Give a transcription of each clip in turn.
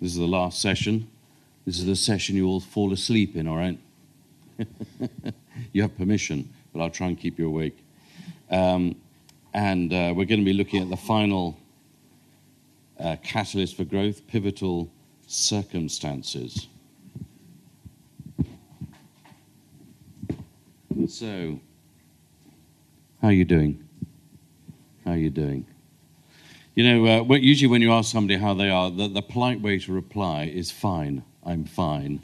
This is the last session. This is the session you all fall asleep in, all right? you have permission, but I'll try and keep you awake. Um, and uh, we're going to be looking at the final uh, catalyst for growth, pivotal circumstances. So, how are you doing? How are you doing? You know, uh, usually when you ask somebody how they are, the, the, polite way to reply is fine, I'm fine.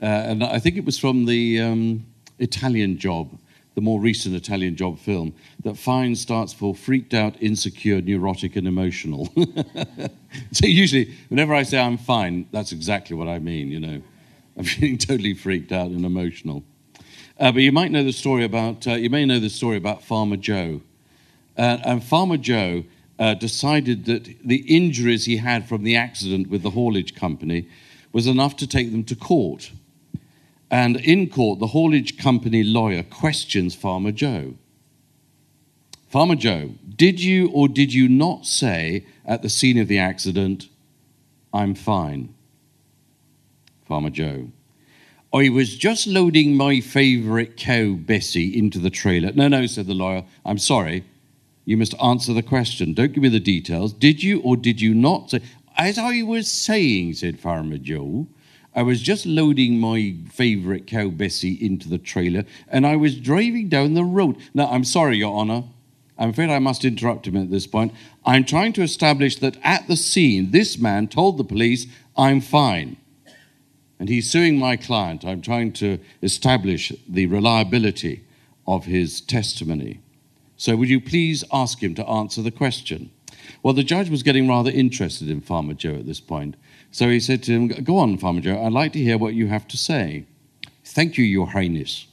Uh, and I think it was from the um, Italian job, the more recent Italian job film, that fine starts for freaked out, insecure, neurotic, and emotional. so usually, whenever I say I'm fine, that's exactly what I mean, you know. I'm feeling totally freaked out and emotional. Uh, but you might know the story about, uh, you may know the story about Farmer Joe. Uh, and Farmer Joe uh, decided that the injuries he had from the accident with the haulage company was enough to take them to court. And in court, the haulage company lawyer questions Farmer Joe. Farmer Joe, did you or did you not say at the scene of the accident, I'm fine? Farmer Joe, I was just loading my favourite cow, Bessie, into the trailer. No, no, said the lawyer. I'm sorry. You must answer the question. Don't give me the details. Did you or did you not say? As I was saying, said Farmer Joe, I was just loading my favourite cow, Bessie, into the trailer and I was driving down the road. Now, I'm sorry, Your Honour. I'm afraid I must interrupt him at this point. I'm trying to establish that at the scene, this man told the police, I'm fine and he's suing my client. I'm trying to establish the reliability of his testimony. So, would you please ask him to answer the question? Well, the judge was getting rather interested in Farmer Joe at this point. So he said to him, Go on, Farmer Joe, I'd like to hear what you have to say. Thank you, Your Highness.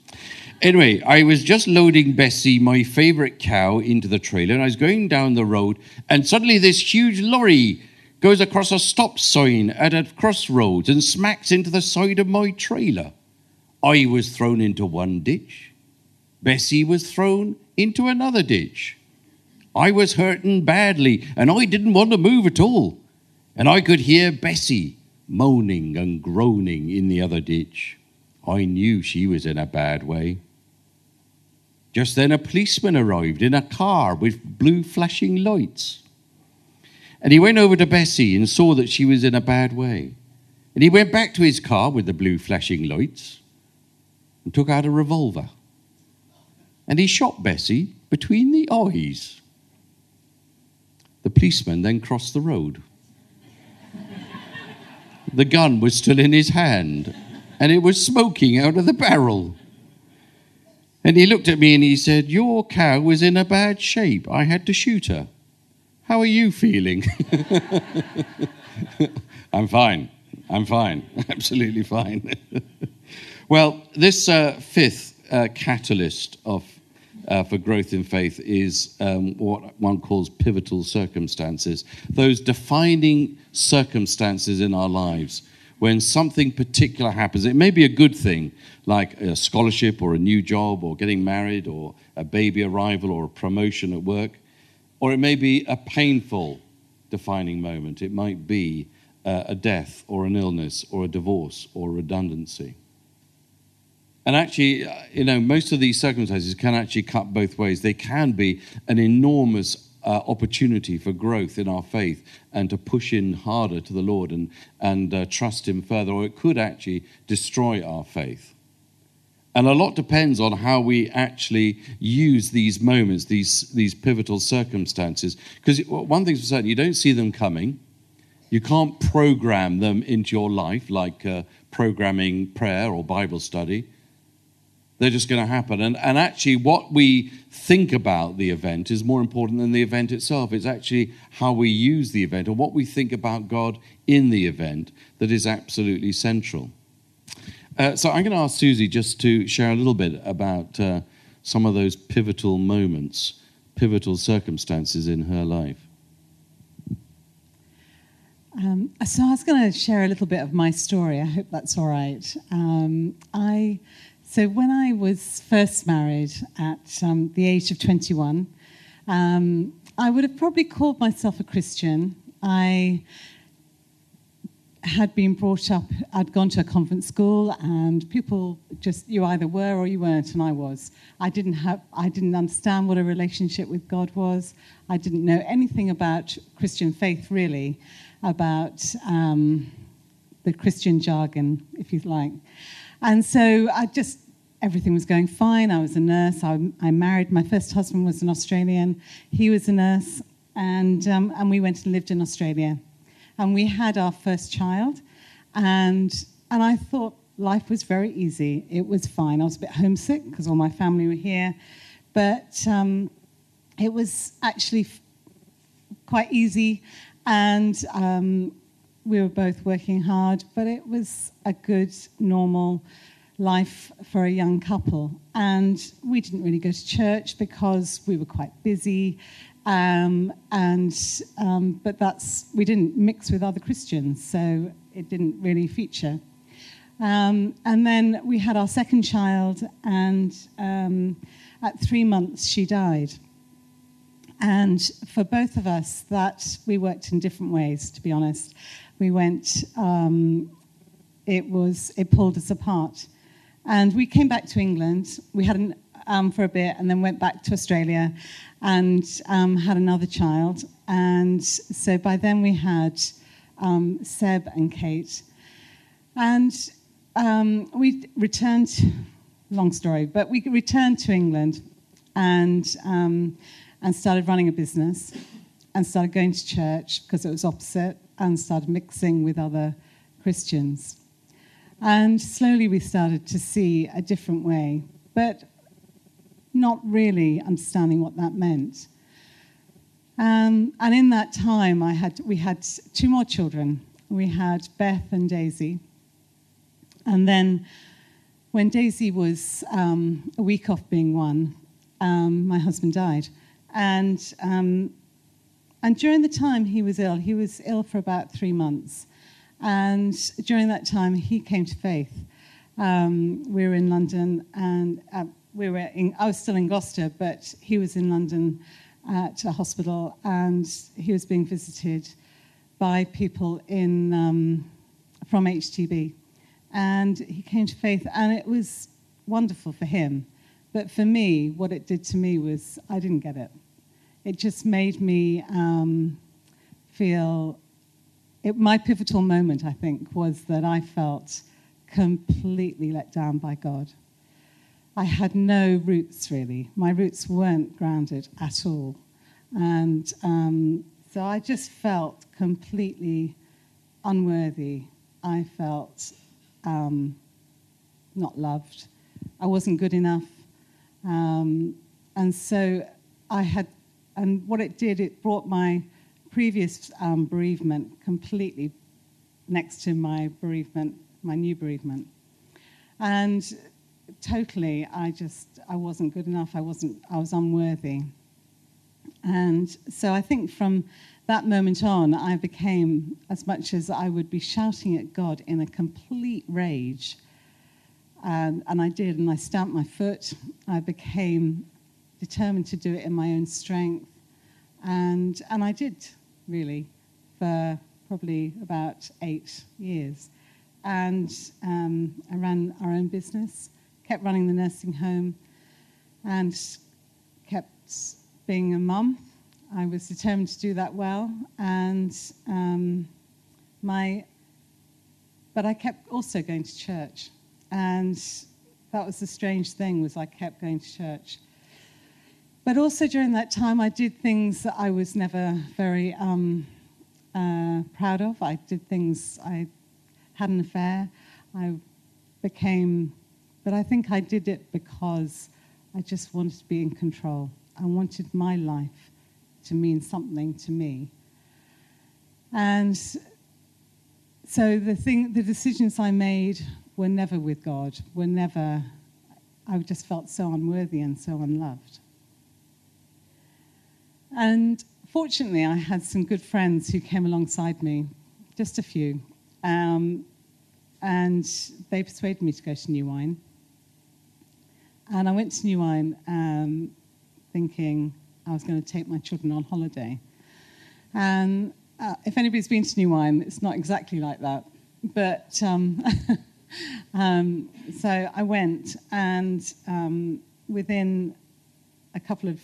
Anyway, I was just loading Bessie, my favorite cow, into the trailer, and I was going down the road, and suddenly this huge lorry goes across a stop sign at a crossroads and smacks into the side of my trailer. I was thrown into one ditch. Bessie was thrown into another ditch. I was hurting badly and I didn't want to move at all. And I could hear Bessie moaning and groaning in the other ditch. I knew she was in a bad way. Just then, a policeman arrived in a car with blue flashing lights. And he went over to Bessie and saw that she was in a bad way. And he went back to his car with the blue flashing lights and took out a revolver. And he shot Bessie between the eyes. The policeman then crossed the road. the gun was still in his hand and it was smoking out of the barrel. And he looked at me and he said, Your cow was in a bad shape. I had to shoot her. How are you feeling? I'm fine. I'm fine. Absolutely fine. well, this uh, fifth uh, catalyst of, uh, for growth in faith is um, what one calls pivotal circumstances, those defining circumstances in our lives when something particular happens. It may be a good thing, like a scholarship or a new job or getting married or a baby arrival or a promotion at work. Or it may be a painful defining moment. It might be uh, a death or an illness or a divorce or redundancy. And actually, uh, you know, most of these circumstances can actually cut both ways. They can be an enormous uh, opportunity for growth in our faith and to push in harder to the Lord and, and uh, trust Him further, or it could actually destroy our faith. And a lot depends on how we actually use these moments, these, these pivotal circumstances. Because one thing's for certain, you don't see them coming. You can't program them into your life like uh, programming prayer or Bible study. They're just going to happen. And, and actually, what we think about the event is more important than the event itself. It's actually how we use the event or what we think about God in the event that is absolutely central. Uh, so I'm going to ask Susie just to share a little bit about uh, some of those pivotal moments, pivotal circumstances in her life. Um, so I was going to share a little bit of my story. I hope that's all right. Um, I so when I was first married at um, the age of 21, um, I would have probably called myself a Christian. I had been brought up, I'd gone to a convent school, and people just, you either were or you weren't, and I was. I didn't, have, I didn't understand what a relationship with God was. I didn't know anything about Christian faith, really, about um, the Christian jargon, if you like. And so I just, everything was going fine. I was a nurse. I, I married, my first husband was an Australian, he was a nurse, and, um, and we went and lived in Australia and we had our first child. And, and I thought life was very easy. It was fine. I was a bit homesick because all my family were here. But um, it was actually f- quite easy. And um, we were both working hard. But it was a good, normal life for a young couple. And we didn't really go to church because we were quite busy. Um, and um, but that's we didn't mix with other Christians, so it didn't really feature. Um, and then we had our second child, and um, at three months she died. And for both of us, that we worked in different ways. To be honest, we went. Um, it was it pulled us apart, and we came back to England. We had an, um, for a bit, and then went back to Australia and um, had another child. And so by then we had um, Seb and Kate. And um, we returned, long story, but we returned to England and, um, and started running a business and started going to church because it was opposite and started mixing with other Christians. And slowly we started to see a different way. But not really understanding what that meant. Um, and in that time, I had, we had two more children. We had Beth and Daisy. And then, when Daisy was um, a week off being one, um, my husband died. And, um, and during the time he was ill, he was ill for about three months. And during that time, he came to faith. Um, we were in London, and uh, we were in, I was still in Gloucester, but he was in London at a hospital, and he was being visited by people in um, from HTB, and he came to faith, and it was wonderful for him. But for me, what it did to me was I didn't get it. It just made me um, feel. It, my pivotal moment, I think, was that I felt completely let down by God. I had no roots really. My roots weren't grounded at all. And um, so I just felt completely unworthy. I felt um, not loved. I wasn't good enough. Um, and so I had, and what it did, it brought my previous um, bereavement completely next to my bereavement, my new bereavement. And totally, I just, I wasn't good enough. I wasn't, I was unworthy. And so I think from that moment on, I became, as much as I would be shouting at God in a complete rage, and, and I did, and I stamped my foot. I became determined to do it in my own strength. And, and I did, really, for probably about eight years. And um, I ran our own business kept running the nursing home and kept being a mum. I was determined to do that well, and um, my, but I kept also going to church, and that was the strange thing was I kept going to church. But also during that time, I did things that I was never very um, uh, proud of. I did things. I had an affair. I became but I think I did it because I just wanted to be in control. I wanted my life to mean something to me. And so the thing, the decisions I made were never with God, were never, I just felt so unworthy and so unloved. And fortunately, I had some good friends who came alongside me, just a few. Um, and they persuaded me to go to New Wine. And I went to New Wine um, thinking I was going to take my children on holiday. And uh, if anybody's been to New Wine, it's not exactly like that. but um, um, so I went, and um, within a couple of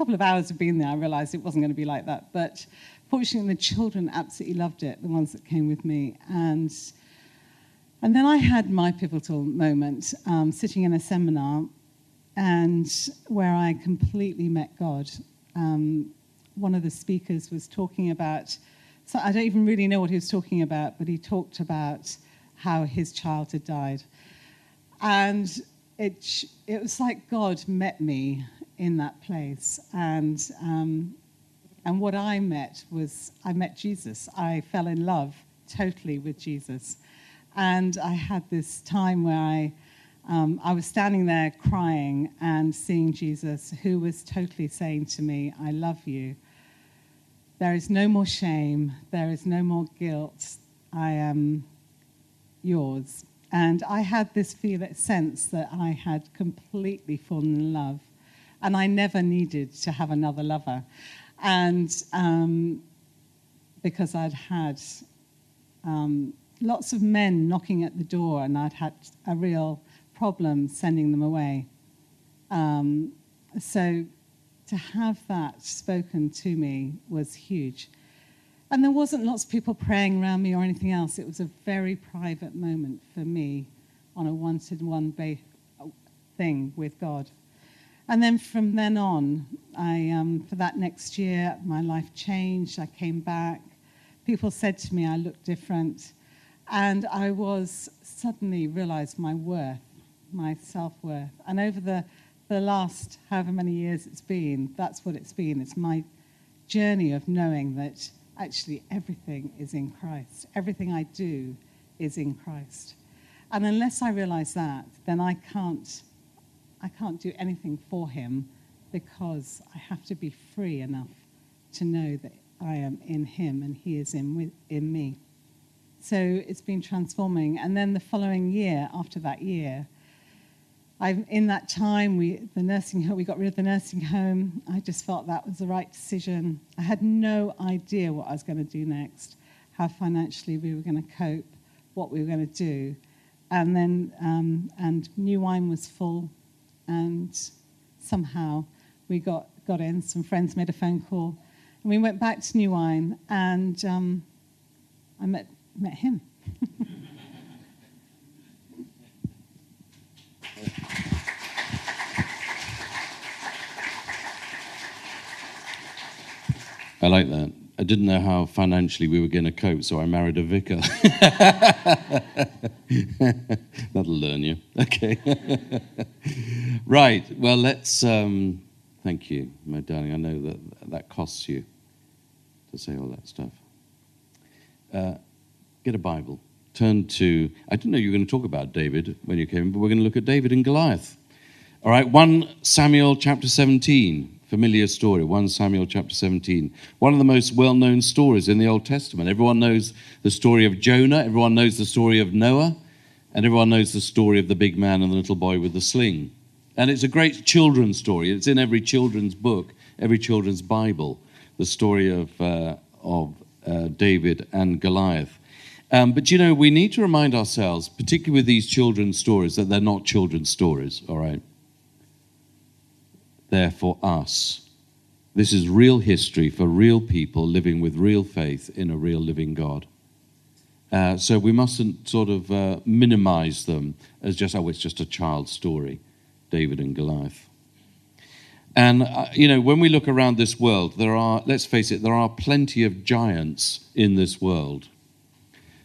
couple of hours of being there, I realised it wasn't going to be like that. But fortunately, the children absolutely loved it. The ones that came with me, and and then I had my pivotal moment, um, sitting in a seminar, and where I completely met God. Um, one of the speakers was talking about. So I don't even really know what he was talking about, but he talked about how his child had died. And it, it was like God met me in that place. And, um, and what I met was I met Jesus. I fell in love totally with Jesus. And I had this time where I, um, I was standing there crying and seeing Jesus, who was totally saying to me, I love you. There is no more shame. There is no more guilt. I am yours. And I had this feel, sense that I had completely fallen in love. And I never needed to have another lover. And um, because I'd had um, lots of men knocking at the door, and I'd had a real problem sending them away. Um, so to have that spoken to me was huge. And there wasn't lots of people praying around me or anything else. It was a very private moment for me on a one to one thing with God. And then from then on, I, um, for that next year, my life changed. I came back. People said to me I looked different. And I was suddenly realized my worth, my self worth. And over the the last however many years it's been, that's what it's been. It's my journey of knowing that actually everything is in Christ. Everything I do is in Christ. And unless I realize that, then I can't, I can't do anything for him because I have to be free enough to know that I am in him and he is in, with, in me. So it's been transforming. And then the following year, after that year, I, in that time, we, the nursing home, we got rid of the nursing home. I just felt that was the right decision. I had no idea what I was going to do next, how financially we were going to cope, what we were going to do. And then, um, and New Wine was full, and somehow we got, got in. Some friends made a phone call, and we went back to New Wine, and um, I met, met him. I like that. I didn't know how financially we were going to cope, so I married a vicar. That'll learn you. Okay. right. Well, let's. Um, thank you, my darling. I know that that costs you to say all that stuff. Uh, get a Bible. Turn to. I didn't know you were going to talk about David when you came, but we're going to look at David and Goliath. All right. 1 Samuel chapter 17 familiar story, 1 Samuel chapter 17. One of the most well known stories in the Old Testament. Everyone knows the story of Jonah, everyone knows the story of Noah, and everyone knows the story of the big man and the little boy with the sling. And it's a great children's story. It's in every children's book, every children's Bible, the story of, uh, of uh, David and Goliath. Um, but you know, we need to remind ourselves, particularly with these children's stories, that they're not children's stories, all right? They're for us. This is real history for real people living with real faith in a real living God. Uh, so we mustn't sort of uh, minimize them as just, oh, it's just a child's story, David and Goliath. And, uh, you know, when we look around this world, there are, let's face it, there are plenty of giants in this world.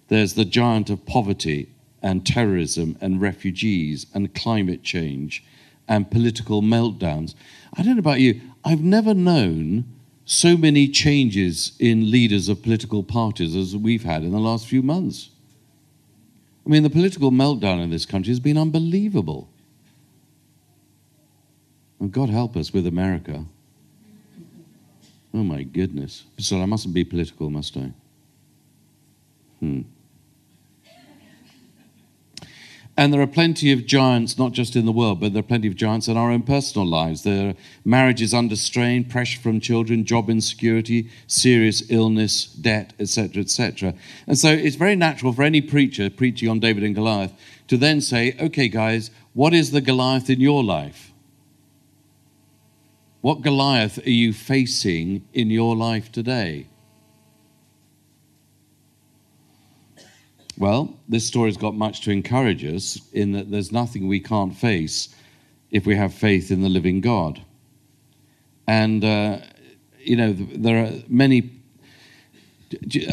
There's the giant of poverty and terrorism and refugees and climate change and political meltdowns. I don't know about you, I've never known so many changes in leaders of political parties as we've had in the last few months. I mean, the political meltdown in this country has been unbelievable. And God help us with America. Oh my goodness. So I mustn't be political, must I? Hmm. And there are plenty of giants, not just in the world, but there are plenty of giants in our own personal lives. There are marriages under strain, pressure from children, job insecurity, serious illness, debt, etc., etc. And so it's very natural for any preacher preaching on David and Goliath to then say, okay, guys, what is the Goliath in your life? What Goliath are you facing in your life today? Well, this story's got much to encourage us in that there's nothing we can't face if we have faith in the living God. And, uh, you know, there are many,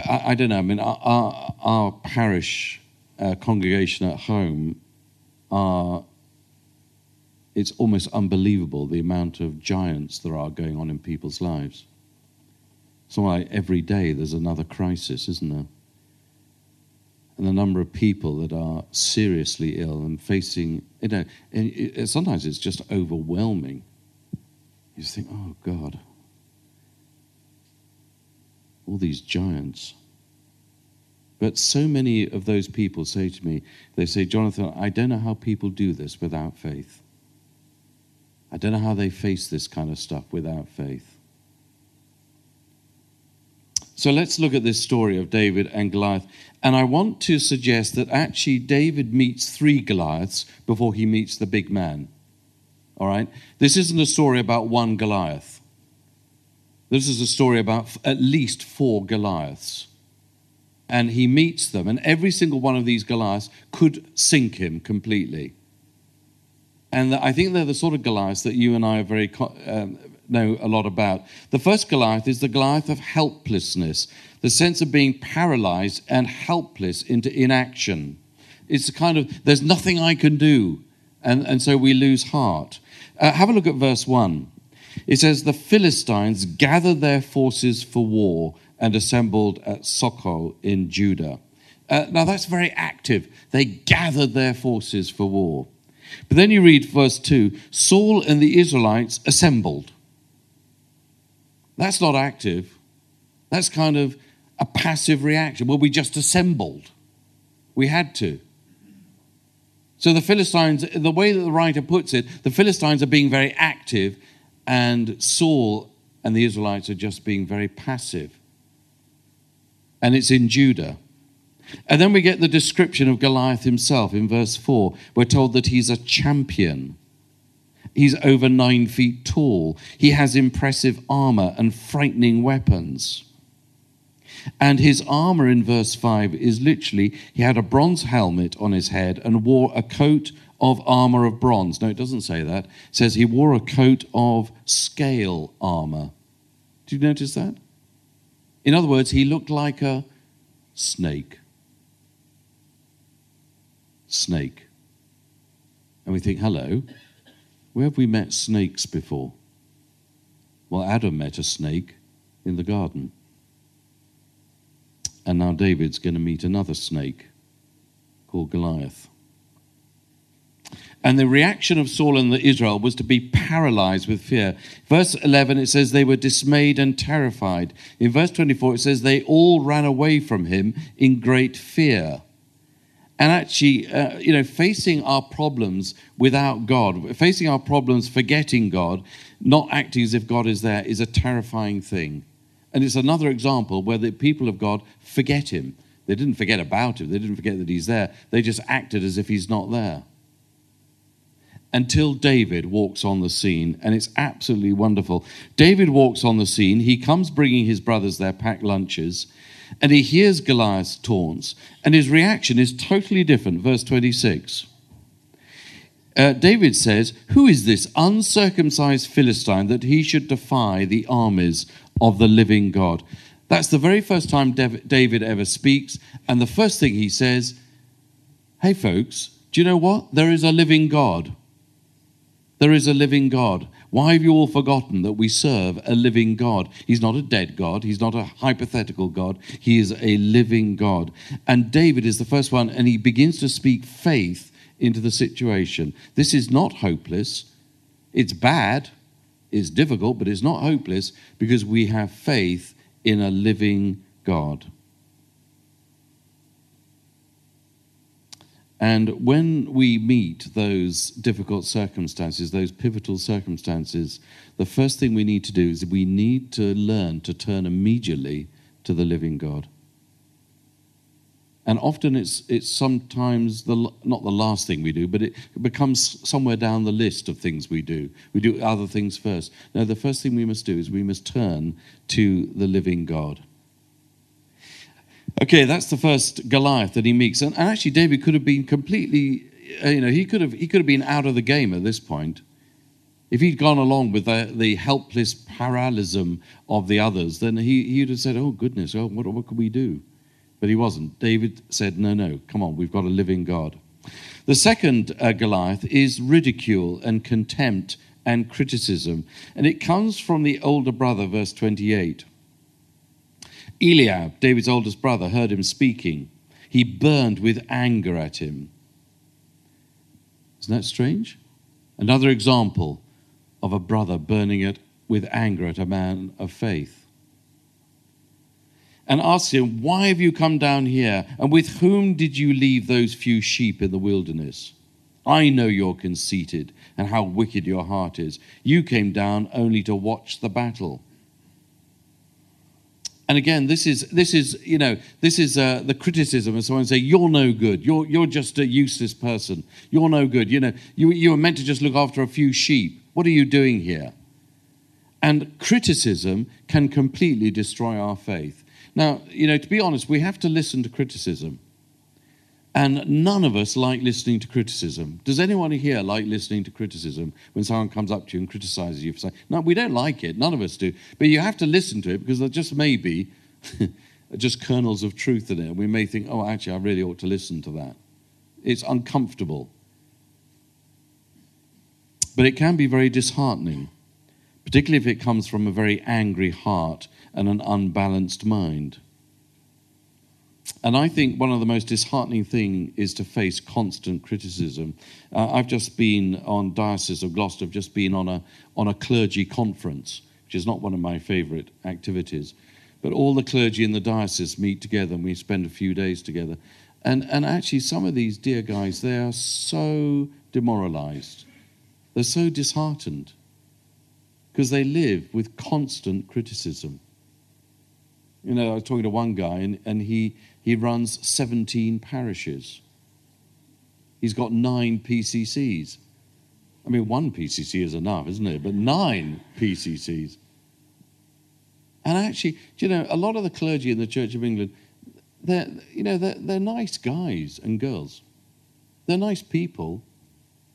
I, don't know, I mean, our, our parish uh, congregation at home are, it's almost unbelievable the amount of giants there are going on in people's lives. So like every day there's another crisis, isn't there? and the number of people that are seriously ill and facing, you know, it, sometimes it's just overwhelming. You think, oh God, all these giants. But so many of those people say to me, they say, Jonathan, I don't know how people do this without faith. I don't know how they face this kind of stuff without faith. So let's look at this story of David and Goliath. And I want to suggest that actually David meets three Goliaths before he meets the big man. All right? This isn't a story about one Goliath. This is a story about at least four Goliaths. And he meets them, and every single one of these Goliaths could sink him completely. And I think they're the sort of Goliaths that you and I are very um, know a lot about. The first Goliath is the Goliath of helplessness, the sense of being paralyzed and helpless into inaction. It's kind of, there's nothing I can do. And, and so we lose heart. Uh, have a look at verse 1. It says, The Philistines gathered their forces for war and assembled at Socoh in Judah. Uh, now that's very active. They gathered their forces for war. But then you read verse 2 Saul and the Israelites assembled. That's not active. That's kind of a passive reaction. Well, we just assembled. We had to. So the Philistines, the way that the writer puts it, the Philistines are being very active, and Saul and the Israelites are just being very passive. And it's in Judah. And then we get the description of Goliath himself in verse 4. We're told that he's a champion. He's over nine feet tall. He has impressive armor and frightening weapons. And his armor in verse 5 is literally he had a bronze helmet on his head and wore a coat of armor of bronze. No, it doesn't say that. It says he wore a coat of scale armor. Did you notice that? In other words, he looked like a snake. Snake. And we think, hello, where have we met snakes before? Well, Adam met a snake in the garden. And now David's going to meet another snake called Goliath. And the reaction of Saul and the Israel was to be paralyzed with fear. Verse 11, it says they were dismayed and terrified. In verse 24, it says they all ran away from him in great fear and actually, uh, you know, facing our problems without God, facing our problems forgetting God, not acting as if God is there, is a terrifying thing. And it's another example where the people of God forget Him. They didn't forget about Him, they didn't forget that He's there, they just acted as if He's not there. Until David walks on the scene, and it's absolutely wonderful. David walks on the scene, he comes bringing his brothers their packed lunches and he hears Goliath's taunts, and his reaction is totally different. Verse 26. Uh, David says, Who is this uncircumcised Philistine that he should defy the armies of the living God? That's the very first time David ever speaks. And the first thing he says, Hey, folks, do you know what? There is a living God. There is a living God. Why have you all forgotten that we serve a living God? He's not a dead God. He's not a hypothetical God. He is a living God. And David is the first one, and he begins to speak faith into the situation. This is not hopeless. It's bad. It's difficult, but it's not hopeless because we have faith in a living God. And when we meet those difficult circumstances, those pivotal circumstances, the first thing we need to do is we need to learn to turn immediately to the living God. And often it's, it's sometimes the, not the last thing we do, but it becomes somewhere down the list of things we do. We do other things first. No, the first thing we must do is we must turn to the living God. Okay, that's the first Goliath that he meets. And, and actually, David could have been completely, uh, you know, he could have, he could have been out of the game at this point. If he'd gone along with the, the helpless parallelism of the others, then he, he'd have said, oh, goodness, oh, what, what could we do? But he wasn't. David said, no, no, come on, we've got a living God. The second uh, Goliath is ridicule and contempt and criticism. And it comes from the older brother, verse 28. Eliab, David's oldest brother, heard him speaking. He burned with anger at him. Isn't that strange? Another example of a brother burning it with anger at a man of faith. And asked him, Why have you come down here? And with whom did you leave those few sheep in the wilderness? I know you're conceited and how wicked your heart is. You came down only to watch the battle. And again, this is this is you know this is uh, the criticism of someone say you're no good. You're you're just a useless person. You're no good. You know you you were meant to just look after a few sheep. What are you doing here? And criticism can completely destroy our faith. Now, you know, to be honest, we have to listen to criticism. And none of us like listening to criticism. Does anyone here like listening to criticism when someone comes up to you and criticizes you for saying, no, we don't like it. None of us do. But you have to listen to it because there just may be just kernels of truth in it. We may think, oh, actually, I really ought to listen to that. It's uncomfortable. But it can be very disheartening, particularly if it comes from a very angry heart and an unbalanced mind. And I think one of the most disheartening things is to face constant criticism. Uh, I've just been on Diocese of Gloucester, I've just been on a, on a clergy conference, which is not one of my favourite activities. But all the clergy in the diocese meet together and we spend a few days together. And, and actually, some of these dear guys, they are so demoralized. They're so disheartened because they live with constant criticism. You know, I was talking to one guy, and, and he, he runs 17 parishes. He's got nine PCCs. I mean, one PCC is enough, isn't it? But nine PCCs. And actually, you know, a lot of the clergy in the Church of England, they're, you know, they're, they're nice guys and girls. They're nice people.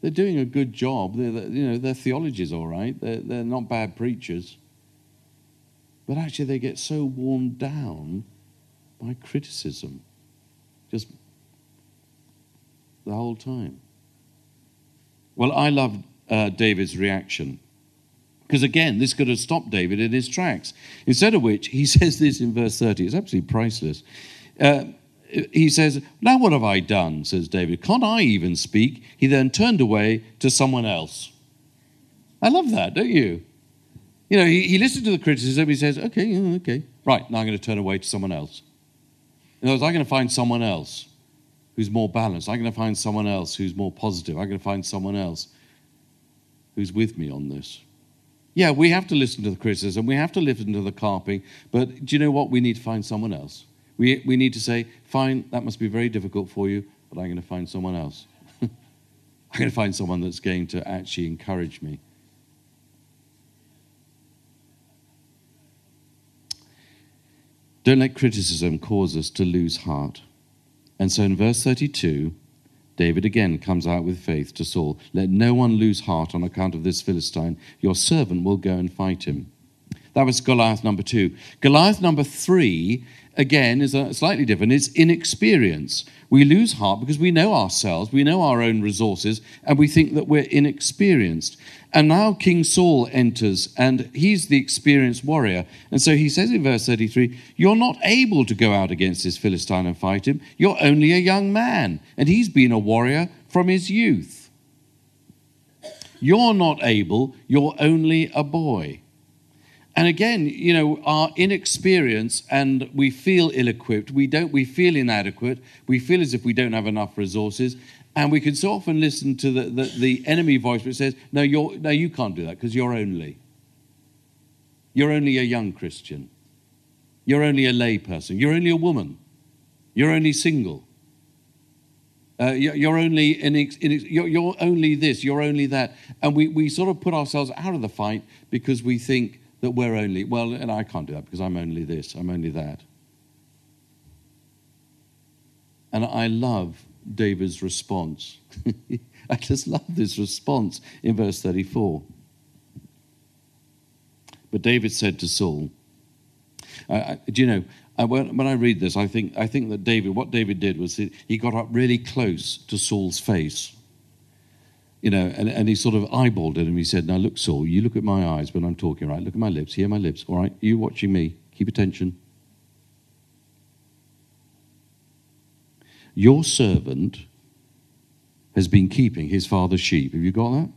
They're doing a good job. They're, you know, their theology is all right. They're, they're not bad preachers. But actually, they get so worn down by criticism, just the whole time. Well, I love uh, David's reaction. Because again, this could have stopped David in his tracks. Instead of which, he says this in verse 30. It's absolutely priceless. Uh, he says, Now what have I done? says David. Can't I even speak? He then turned away to someone else. I love that, don't you? You know, he, he listens to the criticism. He says, okay, yeah, okay. Right, now I'm going to turn away to someone else. In other words, I'm going to find someone else who's more balanced. I'm going to find someone else who's more positive. I'm going to find someone else who's with me on this. Yeah, we have to listen to the criticism. We have to listen to the carping. But do you know what? We need to find someone else. We, we need to say, fine, that must be very difficult for you, but I'm going to find someone else. I'm going to find someone that's going to actually encourage me. Don't let criticism cause us to lose heart. And so in verse 32, David again comes out with faith to Saul Let no one lose heart on account of this Philistine. Your servant will go and fight him. That was Goliath number two. Goliath number three, again, is slightly different. It's inexperience. We lose heart because we know ourselves, we know our own resources, and we think that we're inexperienced. And now King Saul enters, and he's the experienced warrior. And so he says in verse 33 You're not able to go out against this Philistine and fight him. You're only a young man, and he's been a warrior from his youth. You're not able, you're only a boy. And again, you know, our inexperience and we feel ill equipped, we, don't, we feel inadequate, we feel as if we don't have enough resources. And we can so often listen to the, the, the enemy voice which says, no, you're, no, you can't do that because you're only. You're only a young Christian. You're only a lay person. You're only a woman. You're only single. Uh, you're, only in, in, you're, you're only this, you're only that. And we, we sort of put ourselves out of the fight because we think that we're only, well, and I can't do that because I'm only this, I'm only that. And I love David's response. I just love this response in verse 34. But David said to Saul, uh, do you know, I, when, when, I read this, I think, I think that David, what David did was he, he got up really close to Saul's face. You know, and, and he sort of eyeballed it and he said, Now look, Saul, you look at my eyes when I'm talking, right? Look at my lips, hear my lips, all right? You watching me, keep attention. Your servant has been keeping his father's sheep. Have you got that?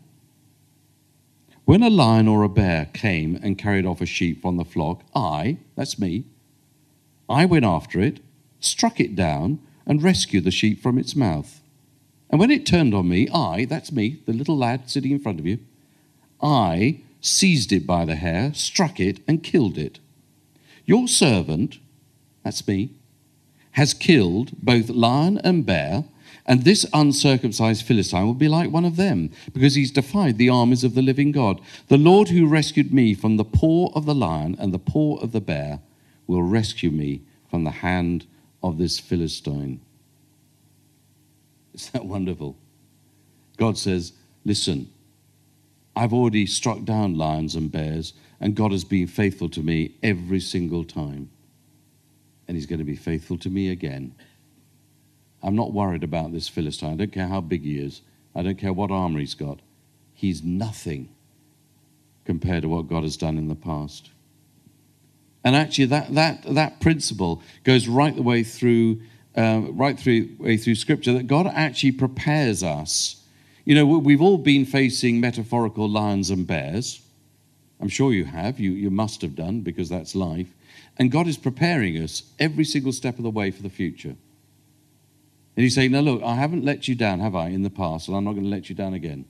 When a lion or a bear came and carried off a sheep from the flock, I, that's me, I went after it, struck it down, and rescued the sheep from its mouth. And when it turned on me, I, that's me, the little lad sitting in front of you, I seized it by the hair, struck it, and killed it. Your servant, that's me, has killed both lion and bear, and this uncircumcised Philistine will be like one of them, because he's defied the armies of the living God. The Lord who rescued me from the paw of the lion and the paw of the bear will rescue me from the hand of this Philistine. Is that wonderful? God says, Listen, I've already struck down lions and bears, and God has been faithful to me every single time. And He's going to be faithful to me again. I'm not worried about this Philistine. I don't care how big he is, I don't care what armor he's got. He's nothing compared to what God has done in the past. And actually, that, that, that principle goes right the way through, uh, right through, way through Scripture, that God actually prepares us. You know, we've all been facing metaphorical lions and bears. I'm sure you have. You, you must have done because that's life. And God is preparing us every single step of the way for the future. And He's saying, Now, look, I haven't let you down, have I, in the past, and I'm not going to let you down again.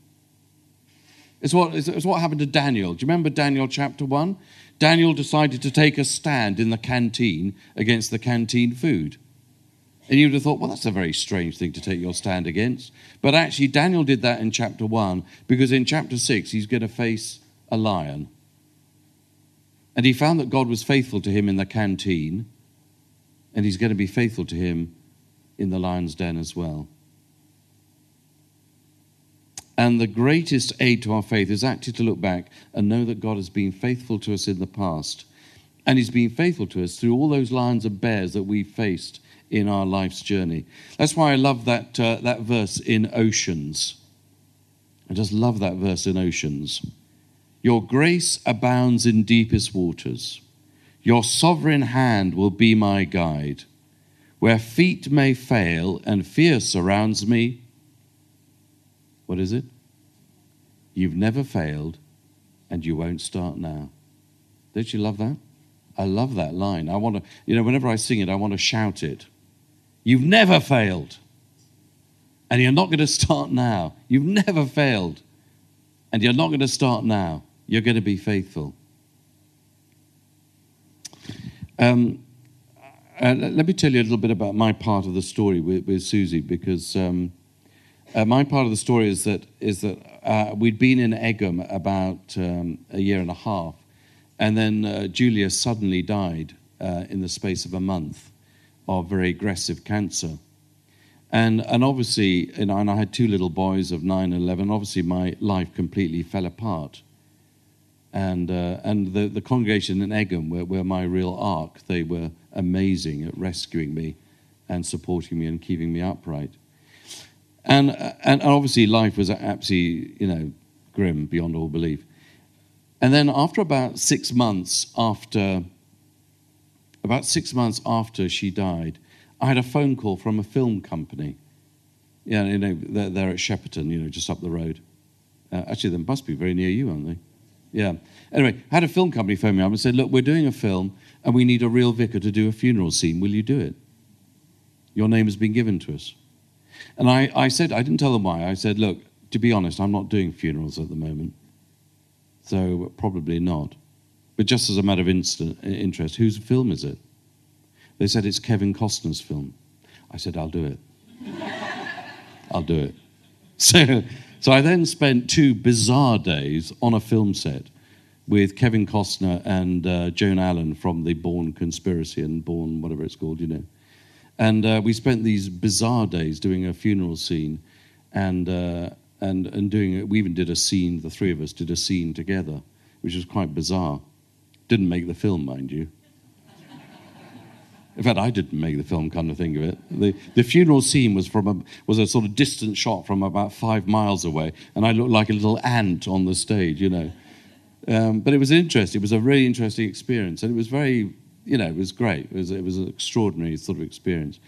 It's what, it's what happened to Daniel. Do you remember Daniel chapter 1? Daniel decided to take a stand in the canteen against the canteen food. And you'd have thought, well, that's a very strange thing to take your stand against. But actually, Daniel did that in chapter 1 because in chapter 6, he's going to face a lion. And he found that God was faithful to him in the canteen, and he's going to be faithful to him in the lion's den as well. And the greatest aid to our faith is actually to look back and know that God has been faithful to us in the past. And He's been faithful to us through all those lions and bears that we've faced in our life's journey. That's why I love that, uh, that verse in Oceans. I just love that verse in Oceans. Your grace abounds in deepest waters. Your sovereign hand will be my guide. Where feet may fail and fear surrounds me, what is it? You've never failed and you won't start now. Don't you love that? I love that line. I want to, you know, whenever I sing it, I want to shout it. You've never failed. And you're not going to start now. You've never failed. And you're not going to start now. You're going to be faithful. Um, uh, let me tell you a little bit about my part of the story with, with Susie because um, uh, my part of the story is that is that uh, we'd been in Egham about um, a year and a half, and then uh, Julia suddenly died uh, in the space of a month of very aggressive cancer, and and obviously, and I had two little boys of nine and eleven. Obviously, my life completely fell apart, and uh, and the the congregation in Egham were, were my real ark. They were amazing at rescuing me, and supporting me and keeping me upright. And, and obviously, life was absolutely, you know, grim beyond all belief. And then, after about six months after, about six months after she died, I had a phone call from a film company. Yeah, you know, they're, they're at Shepperton, you know, just up the road. Uh, actually, they must be very near you, aren't they? Yeah. Anyway, I had a film company phone me up and said, Look, we're doing a film and we need a real vicar to do a funeral scene. Will you do it? Your name has been given to us. And I, I said, I didn't tell them why. I said, Look, to be honest, I'm not doing funerals at the moment. So probably not. But just as a matter of interest, whose film is it? They said it's Kevin Costner's film. I said, I'll do it. I'll do it. So, so I then spent two bizarre days on a film set with Kevin Costner and uh, Joan Allen from the Bourne Conspiracy and Bourne, whatever it's called, you know. And uh, we spent these bizarre days doing a funeral scene and, uh, and, and doing it. We even did a scene, the three of us did a scene together, which was quite bizarre. Didn't make the film, mind you. In fact, I didn't make the film, come to think of it. The, the funeral scene was, from a, was a sort of distant shot from about five miles away, and I looked like a little ant on the stage, you know. Um, but it was interesting. It was a really interesting experience, and it was very, you know, it was great. It was, it was an extraordinary sort of experience.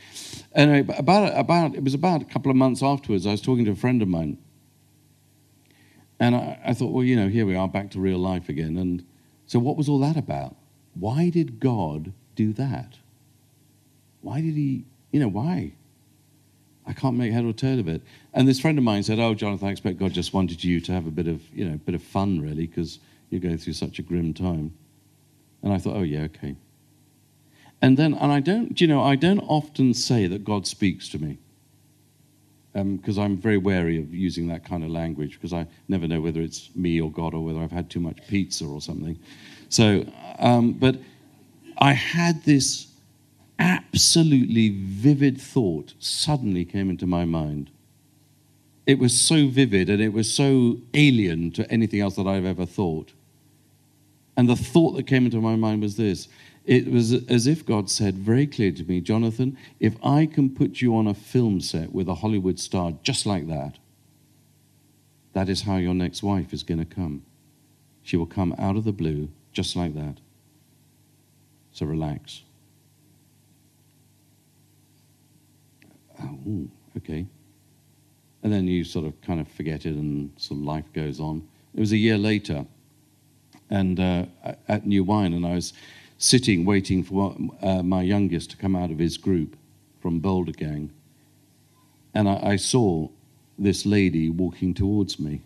Anyway, about, about, it was about a couple of months afterwards, I was talking to a friend of mine, and I, I thought, well, you know, here we are, back to real life again. And so, what was all that about? Why did God do that? Why did he, you know, why? I can't make head or tail of it. And this friend of mine said, "Oh, Jonathan, I expect God just wanted you to have a bit of, you know, a bit of fun, really, because you're going through such a grim time." And I thought, "Oh, yeah, okay." And then, and I don't, you know, I don't often say that God speaks to me because um, I'm very wary of using that kind of language because I never know whether it's me or God or whether I've had too much pizza or something. So, um, but I had this absolutely vivid thought suddenly came into my mind. It was so vivid and it was so alien to anything else that I've ever thought. And the thought that came into my mind was this it was as if God said very clearly to me, Jonathan, if I can put you on a film set with a Hollywood star just like that, that is how your next wife is going to come. She will come out of the blue just like that. So relax. Oh, okay. And then you sort of kind of forget it and sort of life goes on. It was a year later and uh, at New Wine, and I was sitting waiting for uh, my youngest to come out of his group from Boulder Gang. And I, I saw this lady walking towards me.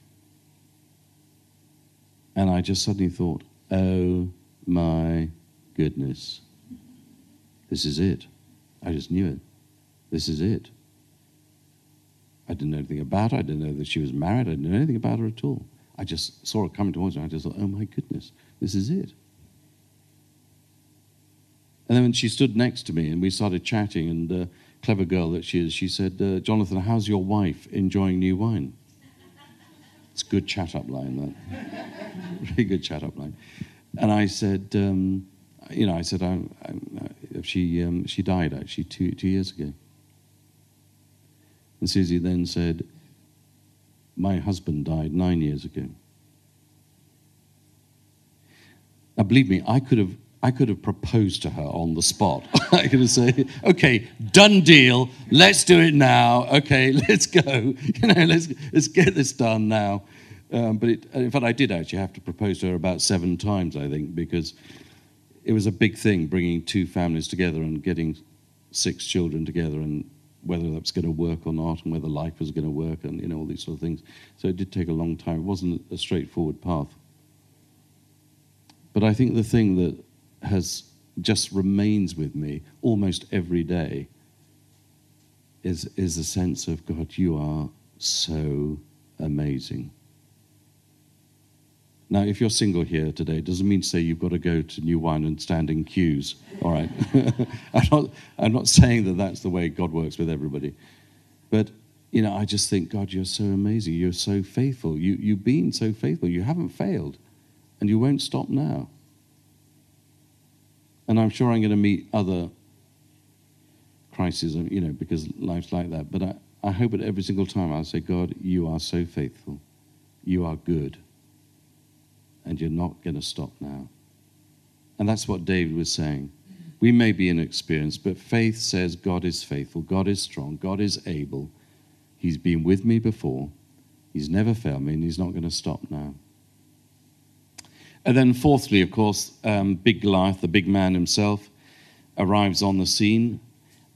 And I just suddenly thought, oh my goodness, this is it. I just knew it. This is it. I didn't know anything about her. I didn't know that she was married. I didn't know anything about her at all. I just saw her coming towards me. I just thought, oh my goodness, this is it. And then she stood next to me and we started chatting, and uh, clever girl that she is, she said, uh, Jonathan, how's your wife enjoying new wine? It's a good chat up line, that. really good chat up line. And I said, um, you know, I said, I, I, she, um, she died actually two, two years ago. And Susie then said, My husband died nine years ago. Now, believe me, I could have I could have proposed to her on the spot. I could have said, okay, done deal, let's do it now. Okay, let's go. You know, let's, let's get this done now. Um, but it, in fact, I did actually have to propose to her about seven times, I think, because it was a big thing bringing two families together and getting six children together and whether that was going to work or not and whether life was going to work and, you know, all these sort of things. So it did take a long time. It wasn't a straightforward path. But I think the thing that has just remains with me almost every day is, is a sense of God, you are so amazing. Now, if you're single here today, it doesn't mean to say you've got to go to New Wine and stand in queues. All right. I'm, not, I'm not saying that that's the way God works with everybody. But, you know, I just think, God, you're so amazing. You're so faithful. You, you've been so faithful. You haven't failed. And you won't stop now. And I'm sure I'm going to meet other crises, you know, because life's like that. But I, I hope that every single time I'll say, God, you are so faithful. You are good. And you're not going to stop now. And that's what David was saying. We may be inexperienced, but faith says God is faithful, God is strong, God is able. He's been with me before. He's never failed me, and He's not going to stop now. And then, fourthly, of course, um, Big Goliath, the big man himself, arrives on the scene.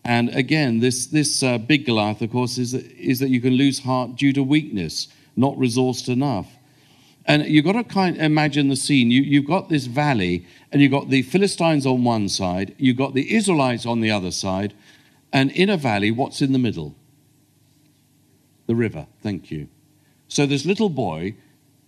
And again, this, this uh, big Goliath, of course, is, is that you can lose heart due to weakness, not resourced enough. And you've got to kind of imagine the scene. You, you've got this valley, and you've got the Philistines on one side, you've got the Israelites on the other side, and in a valley, what's in the middle? The river. Thank you. So this little boy,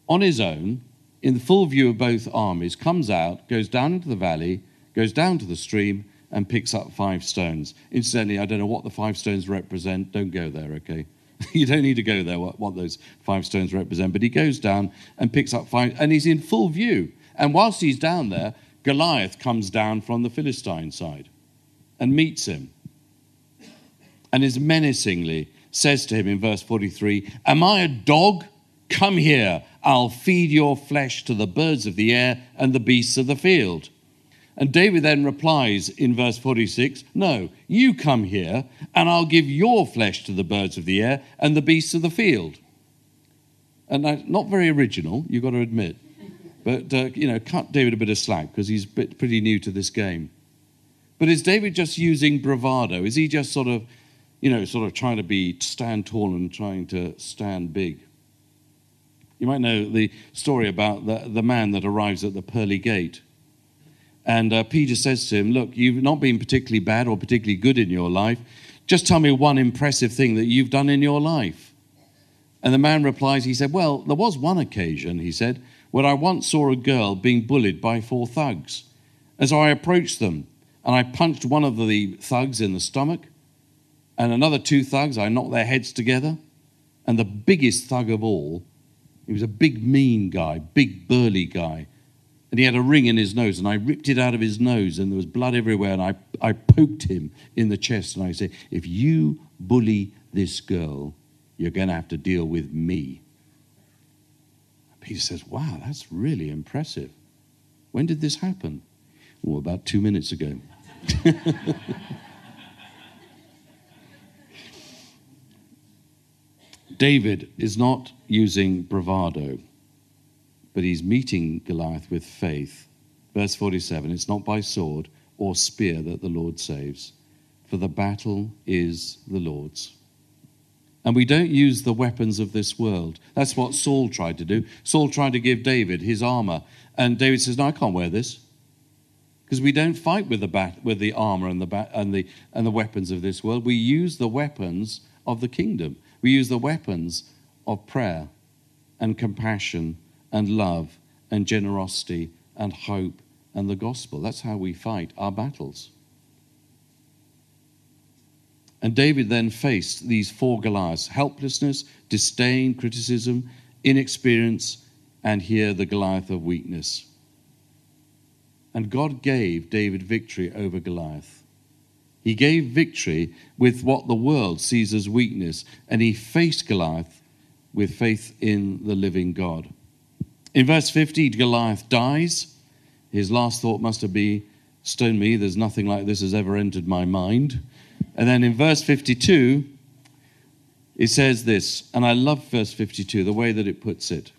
on his own, in the full view of both armies, comes out, goes down into the valley, goes down to the stream, and picks up five stones. Incidentally, I don't know what the five stones represent. Don't go there, okay? you don't need to go there, what, what those five stones represent. But he goes down and picks up five, and he's in full view. And whilst he's down there, Goliath comes down from the Philistine side and meets him and is menacingly says to him in verse 43 Am I a dog? Come here, I'll feed your flesh to the birds of the air and the beasts of the field. And David then replies in verse 46 No, you come here, and I'll give your flesh to the birds of the air and the beasts of the field. And not very original, you've got to admit. But, uh, you know, cut David a bit of slack because he's pretty new to this game. But is David just using bravado? Is he just sort of, you know, sort of trying to be stand tall and trying to stand big? You might know the story about the, the man that arrives at the pearly gate and uh, Peter says to him, Look, you've not been particularly bad or particularly good in your life. Just tell me one impressive thing that you've done in your life. And the man replies, He said, Well, there was one occasion, he said, where I once saw a girl being bullied by four thugs. And so I approached them and I punched one of the thugs in the stomach, and another two thugs, I knocked their heads together. And the biggest thug of all, he was a big, mean guy, big, burly guy and he had a ring in his nose, and I ripped it out of his nose, and there was blood everywhere, and I, I poked him in the chest, and I said, If you bully this girl, you're going to have to deal with me. Peter says, Wow, that's really impressive. When did this happen? Well, about two minutes ago. David is not using bravado but he's meeting Goliath with faith. Verse 47 It's not by sword or spear that the Lord saves, for the battle is the Lord's. And we don't use the weapons of this world. That's what Saul tried to do. Saul tried to give David his armor, and David says, No, I can't wear this. Because we don't fight with the, bat, with the armor and the, and, the, and the weapons of this world. We use the weapons of the kingdom. We use the weapons of prayer and compassion and love and generosity and hope and the gospel. That's how we fight our battles. And David then faced these four Goliaths helplessness, disdain, criticism, inexperience, and here the Goliath of weakness. And God gave David victory over Goliath. He gave victory with what the world sees as weakness, and he faced Goliath with faith in the living God. In verse 50, Goliath dies. His last thought must have been, Stone me, there's nothing like this has ever entered my mind. And then in verse 52, it says this, and I love verse 52, the way that it puts it.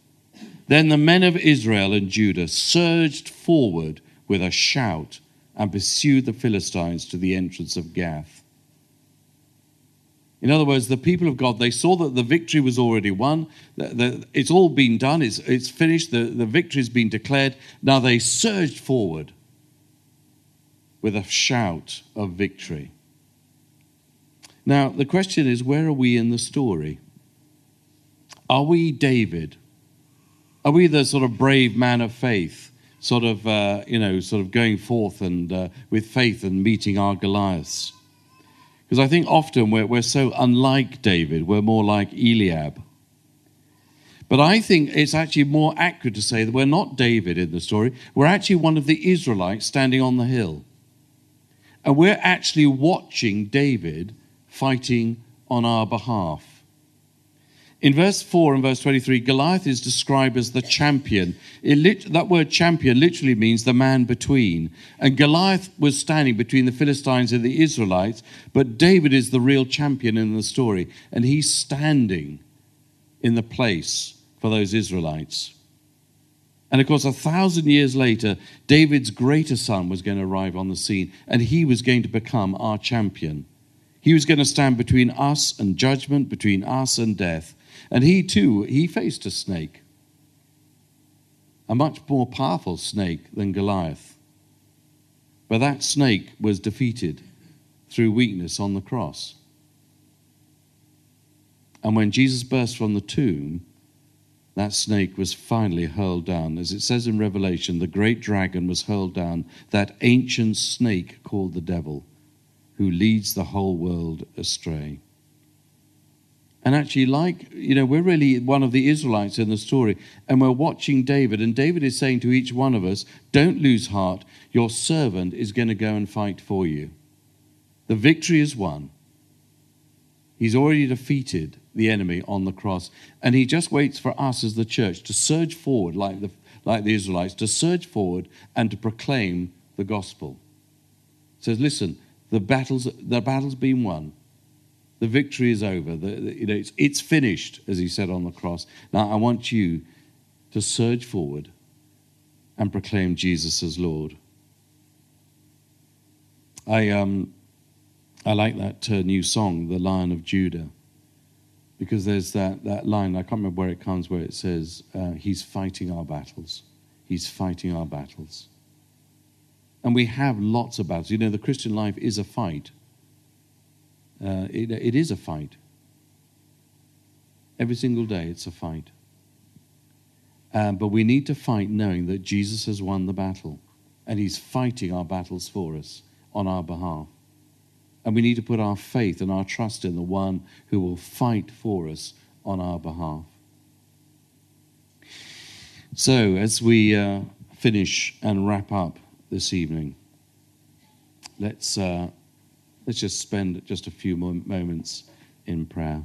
Then the men of Israel and Judah surged forward with a shout and pursued the Philistines to the entrance of Gath. In other words, the people of God, they saw that the victory was already won. It's all been done. It's, it's finished. The, the victory's been declared. Now they surged forward with a shout of victory. Now, the question is where are we in the story? Are we David? Are we the sort of brave man of faith, sort of, uh, you know, sort of going forth and uh, with faith and meeting our Goliaths? Because I think often we're, we're so unlike David, we're more like Eliab. But I think it's actually more accurate to say that we're not David in the story. We're actually one of the Israelites standing on the hill. And we're actually watching David fighting on our behalf. In verse 4 and verse 23, Goliath is described as the champion. Lit- that word champion literally means the man between. And Goliath was standing between the Philistines and the Israelites, but David is the real champion in the story. And he's standing in the place for those Israelites. And of course, a thousand years later, David's greater son was going to arrive on the scene, and he was going to become our champion. He was going to stand between us and judgment, between us and death. And he too, he faced a snake, a much more powerful snake than Goliath. But that snake was defeated through weakness on the cross. And when Jesus burst from the tomb, that snake was finally hurled down. As it says in Revelation, the great dragon was hurled down, that ancient snake called the devil, who leads the whole world astray. And actually, like, you know, we're really one of the Israelites in the story, and we're watching David, and David is saying to each one of us, Don't lose heart, your servant is going to go and fight for you. The victory is won. He's already defeated the enemy on the cross. And he just waits for us as the church to surge forward, like the, like the Israelites, to surge forward and to proclaim the gospel. says, listen, the battle's, the battle's been won. The victory is over. The, the, you know, it's, it's finished, as he said on the cross. Now, I want you to surge forward and proclaim Jesus as Lord. I, um, I like that uh, new song, The Lion of Judah, because there's that, that line, I can't remember where it comes, where it says, uh, He's fighting our battles. He's fighting our battles. And we have lots of battles. You know, the Christian life is a fight. Uh, it, it is a fight. Every single day, it's a fight. Um, but we need to fight knowing that Jesus has won the battle and he's fighting our battles for us on our behalf. And we need to put our faith and our trust in the one who will fight for us on our behalf. So, as we uh, finish and wrap up this evening, let's, uh, let's just spend just a few moments in prayer.